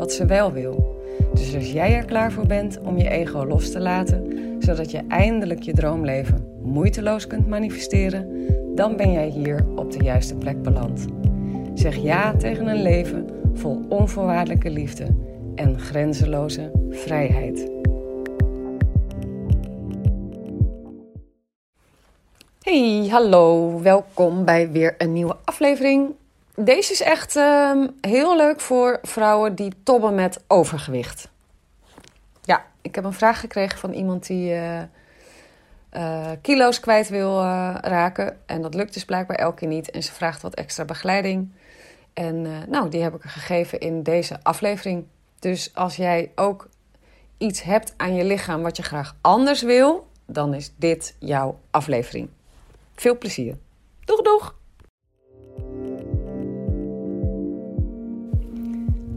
wat ze wel wil. Dus als jij er klaar voor bent om je ego los te laten, zodat je eindelijk je droomleven moeiteloos kunt manifesteren, dan ben jij hier op de juiste plek beland. Zeg ja tegen een leven vol onvoorwaardelijke liefde en grenzeloze vrijheid. Hey, hallo, welkom bij weer een nieuwe aflevering. Deze is echt uh, heel leuk voor vrouwen die tobben met overgewicht. Ja, ik heb een vraag gekregen van iemand die uh, uh, kilo's kwijt wil uh, raken. En dat lukt dus blijkbaar elke keer niet. En ze vraagt wat extra begeleiding. En nou, die heb ik gegeven in deze aflevering. Dus als jij ook iets hebt aan je lichaam wat je graag anders wil, dan is dit jouw aflevering. Veel plezier. Doeg, doeg!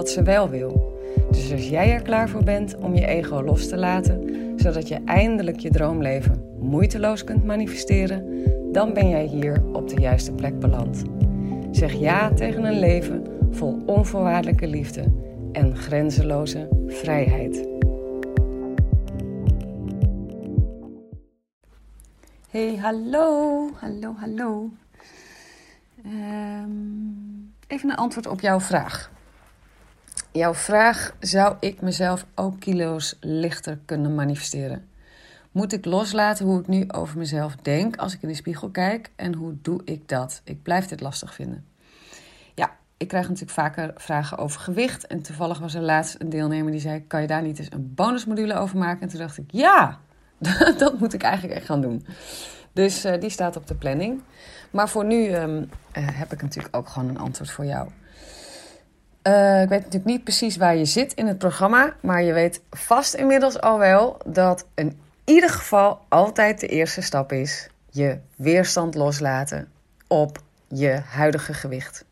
wat ze wel wil. Dus als jij er klaar voor bent om je ego los te laten, zodat je eindelijk je droomleven moeiteloos kunt manifesteren, dan ben jij hier op de juiste plek beland. Zeg ja tegen een leven vol onvoorwaardelijke liefde en grenzeloze vrijheid. Hey, hallo, hallo, hallo. Um, even een antwoord op jouw vraag. Jouw vraag: zou ik mezelf ook kilo's lichter kunnen manifesteren? Moet ik loslaten hoe ik nu over mezelf denk als ik in de spiegel kijk? En hoe doe ik dat? Ik blijf dit lastig vinden. Ja, ik krijg natuurlijk vaker vragen over gewicht. En toevallig was er laatst een deelnemer die zei: Kan je daar niet eens een bonusmodule over maken? En toen dacht ik: Ja, dat moet ik eigenlijk echt gaan doen. Dus uh, die staat op de planning. Maar voor nu um, uh, heb ik natuurlijk ook gewoon een antwoord voor jou. Uh, ik weet natuurlijk niet precies waar je zit in het programma, maar je weet vast inmiddels al wel dat in ieder geval altijd de eerste stap is je weerstand loslaten op je huidige gewicht.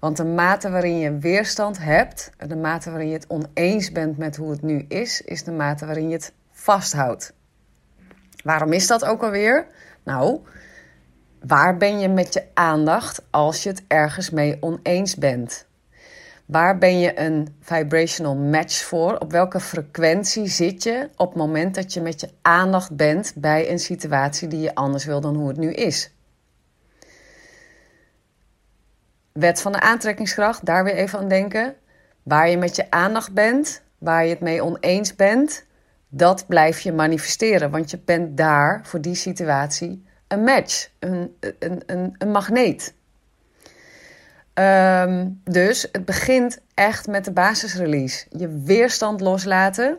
Want de mate waarin je weerstand hebt, de mate waarin je het oneens bent met hoe het nu is, is de mate waarin je het vasthoudt. Waarom is dat ook alweer? Nou, waar ben je met je aandacht als je het ergens mee oneens bent? Waar ben je een vibrational match voor? Op welke frequentie zit je op het moment dat je met je aandacht bent bij een situatie die je anders wil dan hoe het nu is? Wet van de aantrekkingskracht, daar weer even aan denken. Waar je met je aandacht bent, waar je het mee oneens bent, dat blijf je manifesteren. Want je bent daar voor die situatie een match, een, een, een, een magneet. Um, dus het begint echt met de basisrelease. Je weerstand loslaten.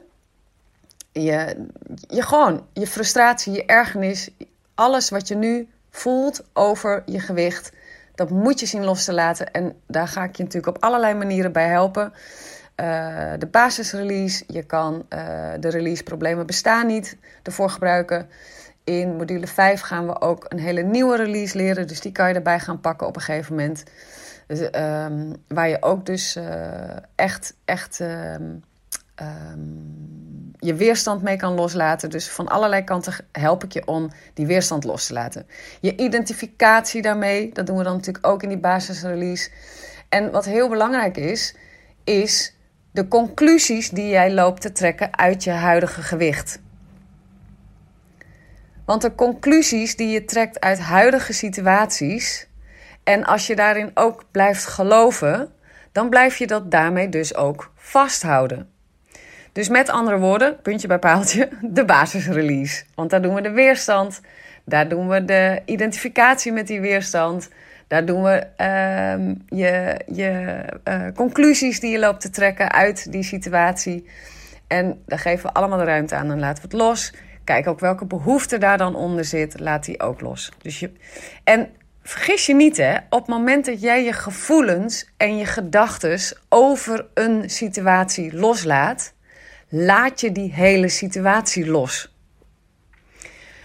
Je, je gewoon, je frustratie, je ergernis, alles wat je nu voelt over je gewicht, dat moet je zien los te laten. En daar ga ik je natuurlijk op allerlei manieren bij helpen. Uh, de basisrelease, je kan uh, de release problemen bestaan niet ervoor gebruiken. In module 5 gaan we ook een hele nieuwe release leren, dus die kan je erbij gaan pakken op een gegeven moment. Dus, um, waar je ook dus uh, echt, echt um, um, je weerstand mee kan loslaten. Dus van allerlei kanten help ik je om die weerstand los te laten. Je identificatie daarmee, dat doen we dan natuurlijk ook in die basisrelease. En wat heel belangrijk is, is de conclusies die jij loopt te trekken uit je huidige gewicht. Want de conclusies die je trekt uit huidige situaties en als je daarin ook blijft geloven, dan blijf je dat daarmee dus ook vasthouden. Dus met andere woorden, puntje bij paaltje, de basisrelease. Want daar doen we de weerstand, daar doen we de identificatie met die weerstand. Daar doen we uh, je, je uh, conclusies die je loopt te trekken uit die situatie. En daar geven we allemaal de ruimte aan. Dan laten we het los. Kijk ook welke behoefte daar dan onder zit. Laat die ook los. Dus je... En vergis je niet, hè, op het moment dat jij je gevoelens en je gedachten over een situatie loslaat, laat je die hele situatie los.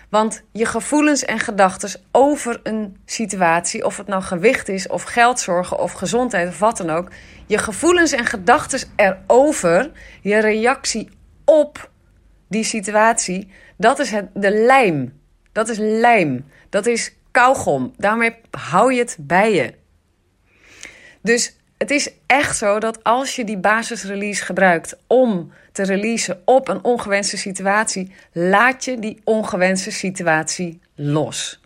Want je gevoelens en gedachten over een situatie, of het nou gewicht is, of geldzorgen, of gezondheid, of wat dan ook. Je gevoelens en gedachten erover, je reactie op die situatie, dat is het, de lijm. Dat is lijm. Dat is kauwgom. Daarmee hou je het bij je. Dus het is echt zo dat als je die basisrelease gebruikt om te releasen op een ongewenste situatie, laat je die ongewenste situatie los.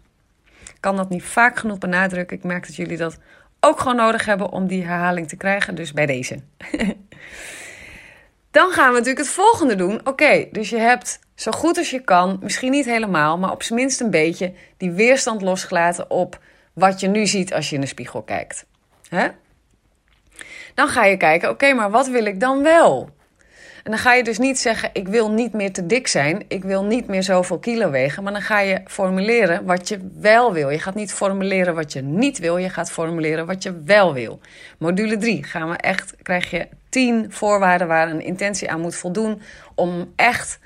Ik kan dat niet vaak genoeg benadrukken. Ik merk dat jullie dat ook gewoon nodig hebben om die herhaling te krijgen. Dus bij deze. Dan gaan we natuurlijk het volgende doen. Oké, dus je hebt zo goed als je kan, misschien niet helemaal, maar op zijn minst een beetje die weerstand losgelaten op wat je nu ziet als je in de spiegel kijkt. Dan ga je kijken, oké, maar wat wil ik dan wel? En dan ga je dus niet zeggen: Ik wil niet meer te dik zijn, ik wil niet meer zoveel kilo wegen. Maar dan ga je formuleren wat je wel wil. Je gaat niet formuleren wat je niet wil, je gaat formuleren wat je wel wil. Module 3 gaan we echt, krijg je 10 voorwaarden waar een intentie aan moet voldoen om echt,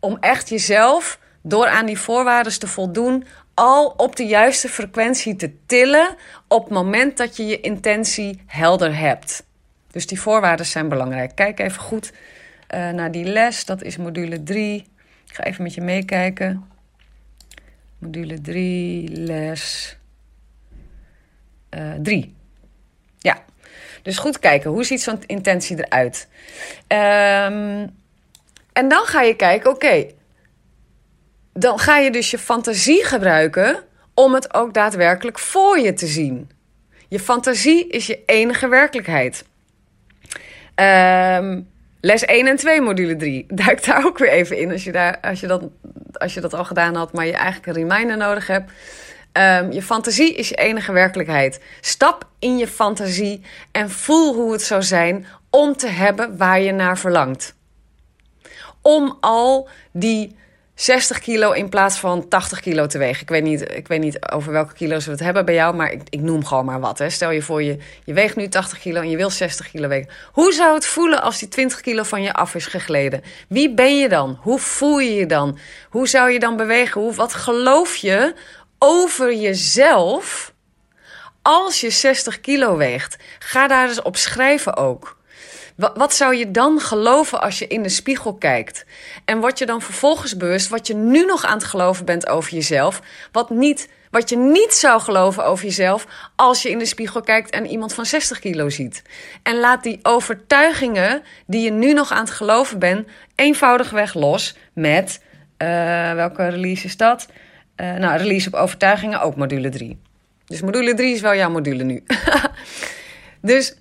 om echt jezelf door aan die voorwaarden te voldoen, al op de juiste frequentie te tillen op het moment dat je je intentie helder hebt. Dus die voorwaarden zijn belangrijk. Kijk even goed uh, naar die les. Dat is module 3. Ik ga even met je meekijken. Module 3, les 3. Uh, ja. Dus goed kijken, hoe ziet zo'n intentie eruit? Um, en dan ga je kijken, oké, dan ga je dus je fantasie gebruiken om het ook daadwerkelijk voor je te zien. Je fantasie is je enige werkelijkheid. Um, Les 1 en 2, module 3. Duik daar ook weer even in als je, daar, als je, dat, als je dat al gedaan had, maar je eigenlijk een reminder nodig hebt. Um, je fantasie is je enige werkelijkheid. Stap in je fantasie en voel hoe het zou zijn om te hebben waar je naar verlangt. Om al die 60 kilo in plaats van 80 kilo te wegen. Ik weet niet, ik weet niet over welke kilo's we het hebben bij jou, maar ik, ik noem gewoon maar wat. Hè. Stel je voor, je, je weegt nu 80 kilo en je wil 60 kilo wegen. Hoe zou het voelen als die 20 kilo van je af is gegleden? Wie ben je dan? Hoe voel je je dan? Hoe zou je dan bewegen? Hoe, wat geloof je over jezelf als je 60 kilo weegt? Ga daar eens op schrijven ook. Wat, zou je dan geloven als je in de spiegel kijkt? En word je dan vervolgens bewust wat je nu nog aan het geloven bent over jezelf, wat, niet, wat je niet zou geloven over jezelf als je in de spiegel kijkt en iemand van 60 kilo ziet. En laat die overtuigingen die je nu nog aan het geloven bent, eenvoudigweg los met, uh, welke release is dat? Uh, nou, release op overtuigingen, ook module 3. Dus module 3 is wel jouw module nu. dus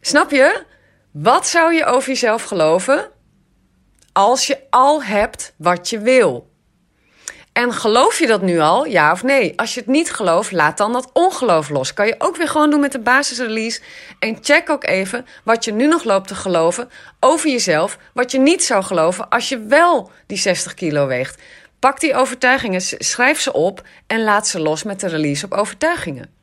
snap je? Wat zou je over jezelf geloven als je al hebt wat je wil? En geloof je dat nu al, ja of nee? Als je het niet gelooft, laat dan dat ongeloof los. Kan je ook weer gewoon doen met de basisrelease. En check ook even wat je nu nog loopt te geloven over jezelf. Wat je niet zou geloven als je wel die 60 kilo weegt. Pak die overtuigingen, schrijf ze op en laat ze los met de release op overtuigingen.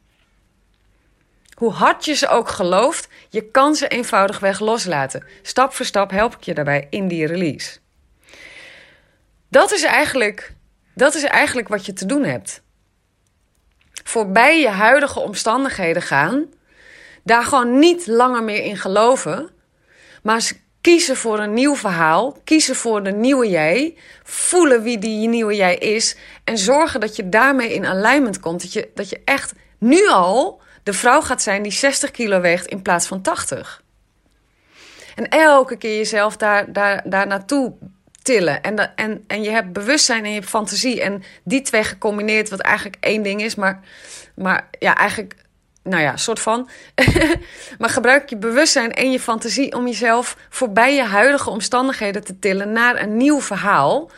Hoe hard je ze ook gelooft, je kan ze eenvoudigweg loslaten. Stap voor stap help ik je daarbij in die release. Dat is eigenlijk, dat is eigenlijk wat je te doen hebt. Voorbij je huidige omstandigheden gaan, daar gewoon niet langer meer in geloven, maar kiezen voor een nieuw verhaal, kiezen voor de nieuwe jij, voelen wie die nieuwe jij is en zorgen dat je daarmee in alignment komt. Dat je, dat je echt nu al de vrouw gaat zijn die 60 kilo weegt in plaats van 80. En elke keer jezelf daar, daar, daar naartoe tillen. En, en, en je hebt bewustzijn en je fantasie. En die twee gecombineerd, wat eigenlijk één ding is, maar, maar ja, eigenlijk nou ja, soort van. maar gebruik je bewustzijn en je fantasie om jezelf voorbij je huidige omstandigheden te tillen naar een nieuw verhaal.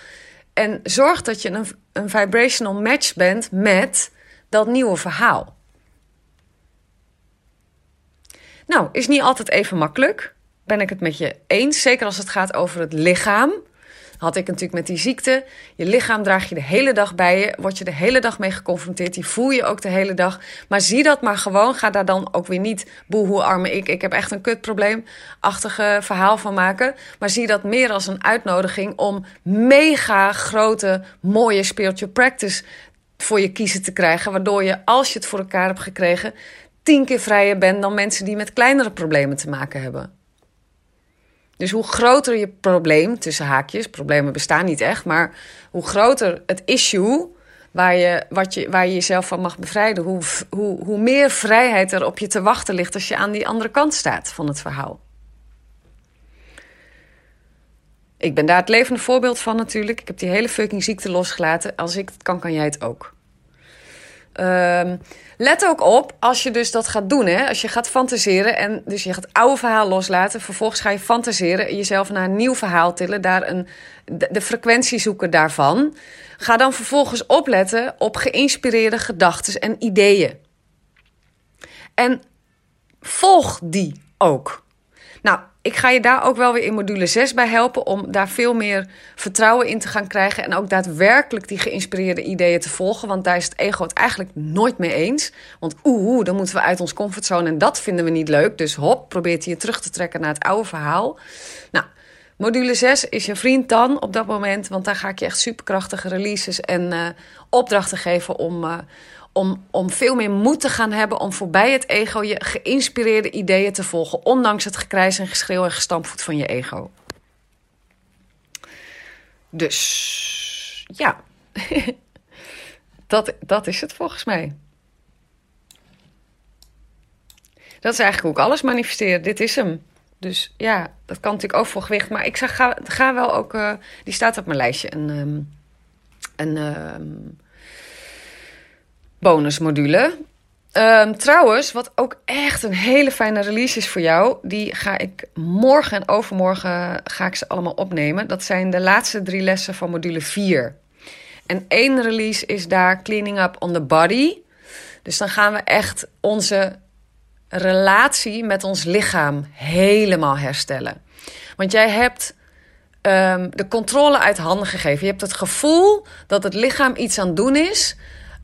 En zorg dat je een, een vibrational match bent met dat nieuwe verhaal. Nou, is niet altijd even makkelijk. Ben ik het met je eens. Zeker als het gaat over het lichaam. Had ik natuurlijk met die ziekte. Je lichaam draag je de hele dag bij je. Word je de hele dag mee geconfronteerd. Die voel je ook de hele dag. Maar zie dat maar gewoon. Ga daar dan ook weer niet. Boe, hoe arme ik. Ik heb echt een kutprobleem-achtige verhaal van maken. Maar zie dat meer als een uitnodiging om mega grote, mooie spiritual practice voor je kiezen te krijgen. Waardoor je, als je het voor elkaar hebt gekregen, tien keer vrijer bent dan mensen die met kleinere problemen te maken hebben. Dus hoe groter je probleem, tussen haakjes, problemen bestaan niet echt, maar hoe groter het issue waar je, wat je, waar je jezelf van mag bevrijden, hoe, hoe, hoe meer vrijheid er op je te wachten ligt als je aan die andere kant staat van het verhaal. Ik ben daar het levende voorbeeld van natuurlijk. Ik heb die hele fucking ziekte losgelaten. Als ik het kan, kan jij het ook. Um, let ook op als je dus dat gaat doen. Hè? Als je gaat fantaseren en dus je gaat het oude verhaal loslaten. Vervolgens ga je fantaseren, jezelf naar een nieuw verhaal tillen. Daar een, de, de frequentie zoeken daarvan. Ga dan vervolgens opletten op geïnspireerde gedachten en ideeën. En volg die ook. Nou, ik ga je daar ook wel weer in module 6 bij helpen om daar veel meer vertrouwen in te gaan krijgen en ook daadwerkelijk die geïnspireerde ideeën te volgen, want daar is het ego het eigenlijk nooit mee eens. Want oeh, dan moeten we uit ons comfortzone en dat vinden we niet leuk. Dus hop, probeert hij je terug te trekken naar het oude verhaal. Nou, module 6 is je vriend dan op dat moment, want daar ga ik je echt superkrachtige releases en uh, opdrachten geven om uh, om, om veel meer moed te gaan hebben om voorbij het ego je geïnspireerde ideeën te volgen, ondanks het gekrijs en geschreeuw en gestampvoet van je ego. Dus ja, dat, dat is het volgens mij. Dat is eigenlijk ik alles manifesteer. Dit is hem. Dus ja, dat kan natuurlijk ook voor gewicht. Maar ik ga, ga wel ook. Uh, die staat op mijn lijstje. Een, um, een um, bonusmodule. Um, trouwens, wat ook echt een hele fijne release is voor jou, die ga ik morgen en overmorgen ga ik ze allemaal opnemen. Dat zijn de laatste drie lessen van module 4. En één release is daar Cleaning Up on the Body. Dus dan gaan we echt onze relatie met ons lichaam helemaal herstellen. Want jij hebt um, de controle uit handen gegeven. Je hebt het gevoel dat het lichaam iets aan het doen is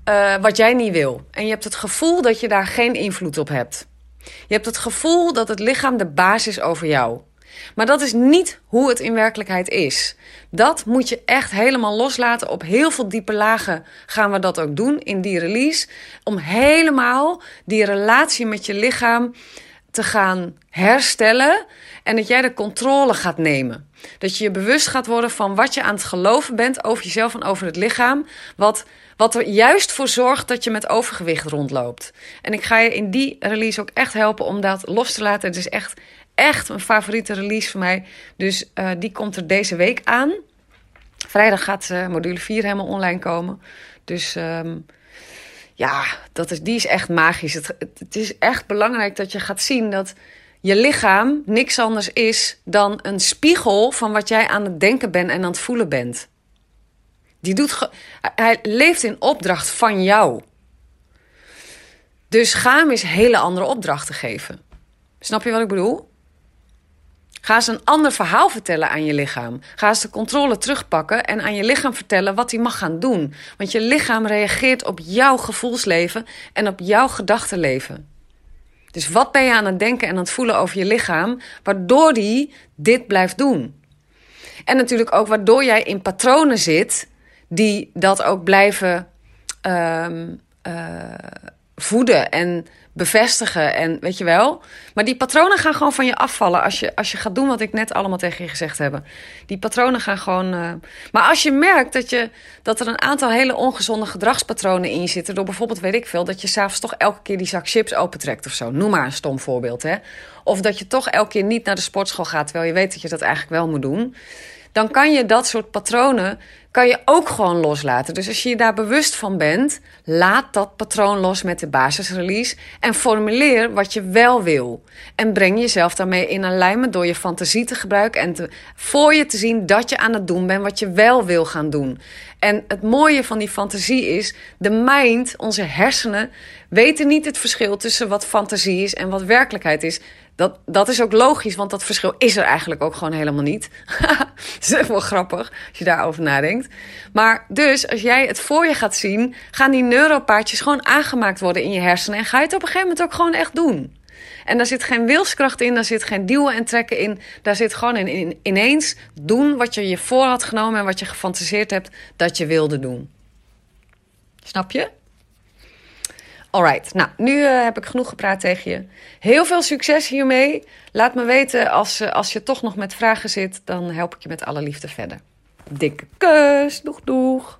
uh, wat jij niet wil. En je hebt het gevoel dat je daar geen invloed op hebt. Je hebt het gevoel dat het lichaam de baas is over jou. Maar dat is niet hoe het in werkelijkheid is. Dat moet je echt helemaal loslaten. Op heel veel diepe lagen gaan we dat ook doen in die release. Om helemaal die relatie met je lichaam te gaan herstellen. En dat jij de controle gaat nemen. Dat je je bewust gaat worden van wat je aan het geloven bent over jezelf en over het lichaam. Wat wat er juist voor zorgt dat je met overgewicht rondloopt. En ik ga je in die release ook echt helpen om dat los te laten. Het is echt, echt een favoriete release voor mij. Dus uh, die komt er deze week aan. Vrijdag gaat uh, module 4 helemaal online komen. Dus um, ja, dat is, die is echt magisch. Het, het is echt belangrijk dat je gaat zien dat je lichaam niks anders is dan een spiegel van wat jij aan het denken bent en aan het voelen bent. Die doet hij leeft in opdracht van jou. Dus ga hem eens hele andere opdrachten geven. Snap je wat ik bedoel? Ga eens een ander verhaal vertellen aan je lichaam. Ga eens de controle terugpakken en aan je lichaam vertellen wat hij mag gaan doen. Want je lichaam reageert op jouw gevoelsleven en op jouw gedachtenleven. Dus wat ben je aan het denken en aan het voelen over je lichaam, waardoor die dit blijft doen? En natuurlijk ook waardoor jij in patronen zit die dat ook blijven um, uh, voeden en bevestigen. En weet je wel. Maar die patronen gaan gewoon van je afvallen als je, als je gaat doen wat ik net allemaal tegen je gezegd heb. Die patronen gaan gewoon. Uh... Maar als je merkt dat, je, dat er een aantal hele ongezonde gedragspatronen in je zitten. Door bijvoorbeeld, weet ik veel, dat je s'avonds toch elke keer die zak chips opentrekt of zo. Noem maar een stom voorbeeld. Hè? Of dat je toch elke keer niet naar de sportschool gaat terwijl je weet dat je dat eigenlijk wel moet doen. Dan kan je dat soort patronen kan je ook gewoon loslaten. Dus als je je daar bewust van bent, laat dat patroon los met de basisrelease en formuleer wat je wel wil. En breng jezelf daarmee in alignment door je fantasie te gebruiken en voor je te zien dat je aan het doen bent wat je wel wil gaan doen. En het mooie van die fantasie is, de mind, onze hersenen, weten niet het verschil tussen wat fantasie is en wat werkelijkheid is. Dat, dat is ook logisch, want dat verschil is er eigenlijk ook gewoon helemaal niet. dat is echt wel grappig als je daarover nadenkt. Maar dus, als jij het voor je gaat zien, gaan die neuropaardjes gewoon aangemaakt worden in je hersenen. En ga je het op een gegeven moment ook gewoon echt doen. En daar zit geen wilskracht in, daar zit geen duwen en trekken in. Daar zit gewoon in, in, ineens doen wat je je voor had genomen en wat je gefantaseerd hebt dat je wilde doen. Snap je? Alright, nou, nu uh, heb ik genoeg gepraat tegen je. Heel veel succes hiermee. Laat me weten als, uh, als je toch nog met vragen zit, dan help ik je met alle liefde verder. Dikke kus, doeg doeg.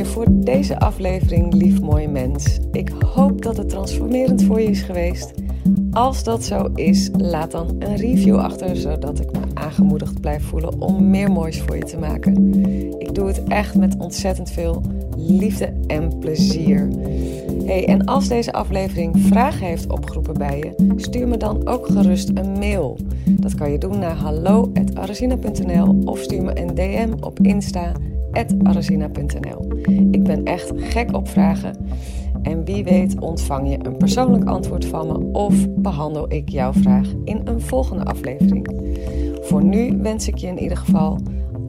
Voor deze aflevering, lief mooi mens. Ik hoop dat het transformerend voor je is geweest. Als dat zo is, laat dan een review achter, zodat ik me aangemoedigd blijf voelen om meer moois voor je te maken. Ik doe het echt met ontzettend veel liefde en plezier. Hey, en als deze aflevering vragen heeft opgeroepen bij je, stuur me dan ook gerust een mail. Dat kan je doen naar hallo.arazina.nl of stuur me een DM op Insta arazina.nl. Ik ben echt gek op vragen. En wie weet ontvang je een persoonlijk antwoord van me of behandel ik jouw vraag in een volgende aflevering. Voor nu wens ik je in ieder geval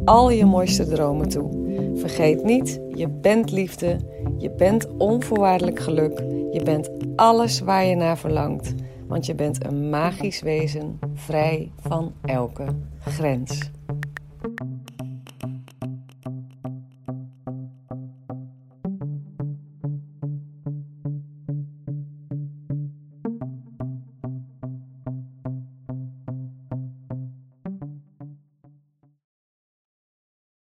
al je mooiste dromen toe. Vergeet niet, je bent liefde, je bent onvoorwaardelijk geluk, je bent alles waar je naar verlangt, want je bent een magisch wezen, vrij van elke grens.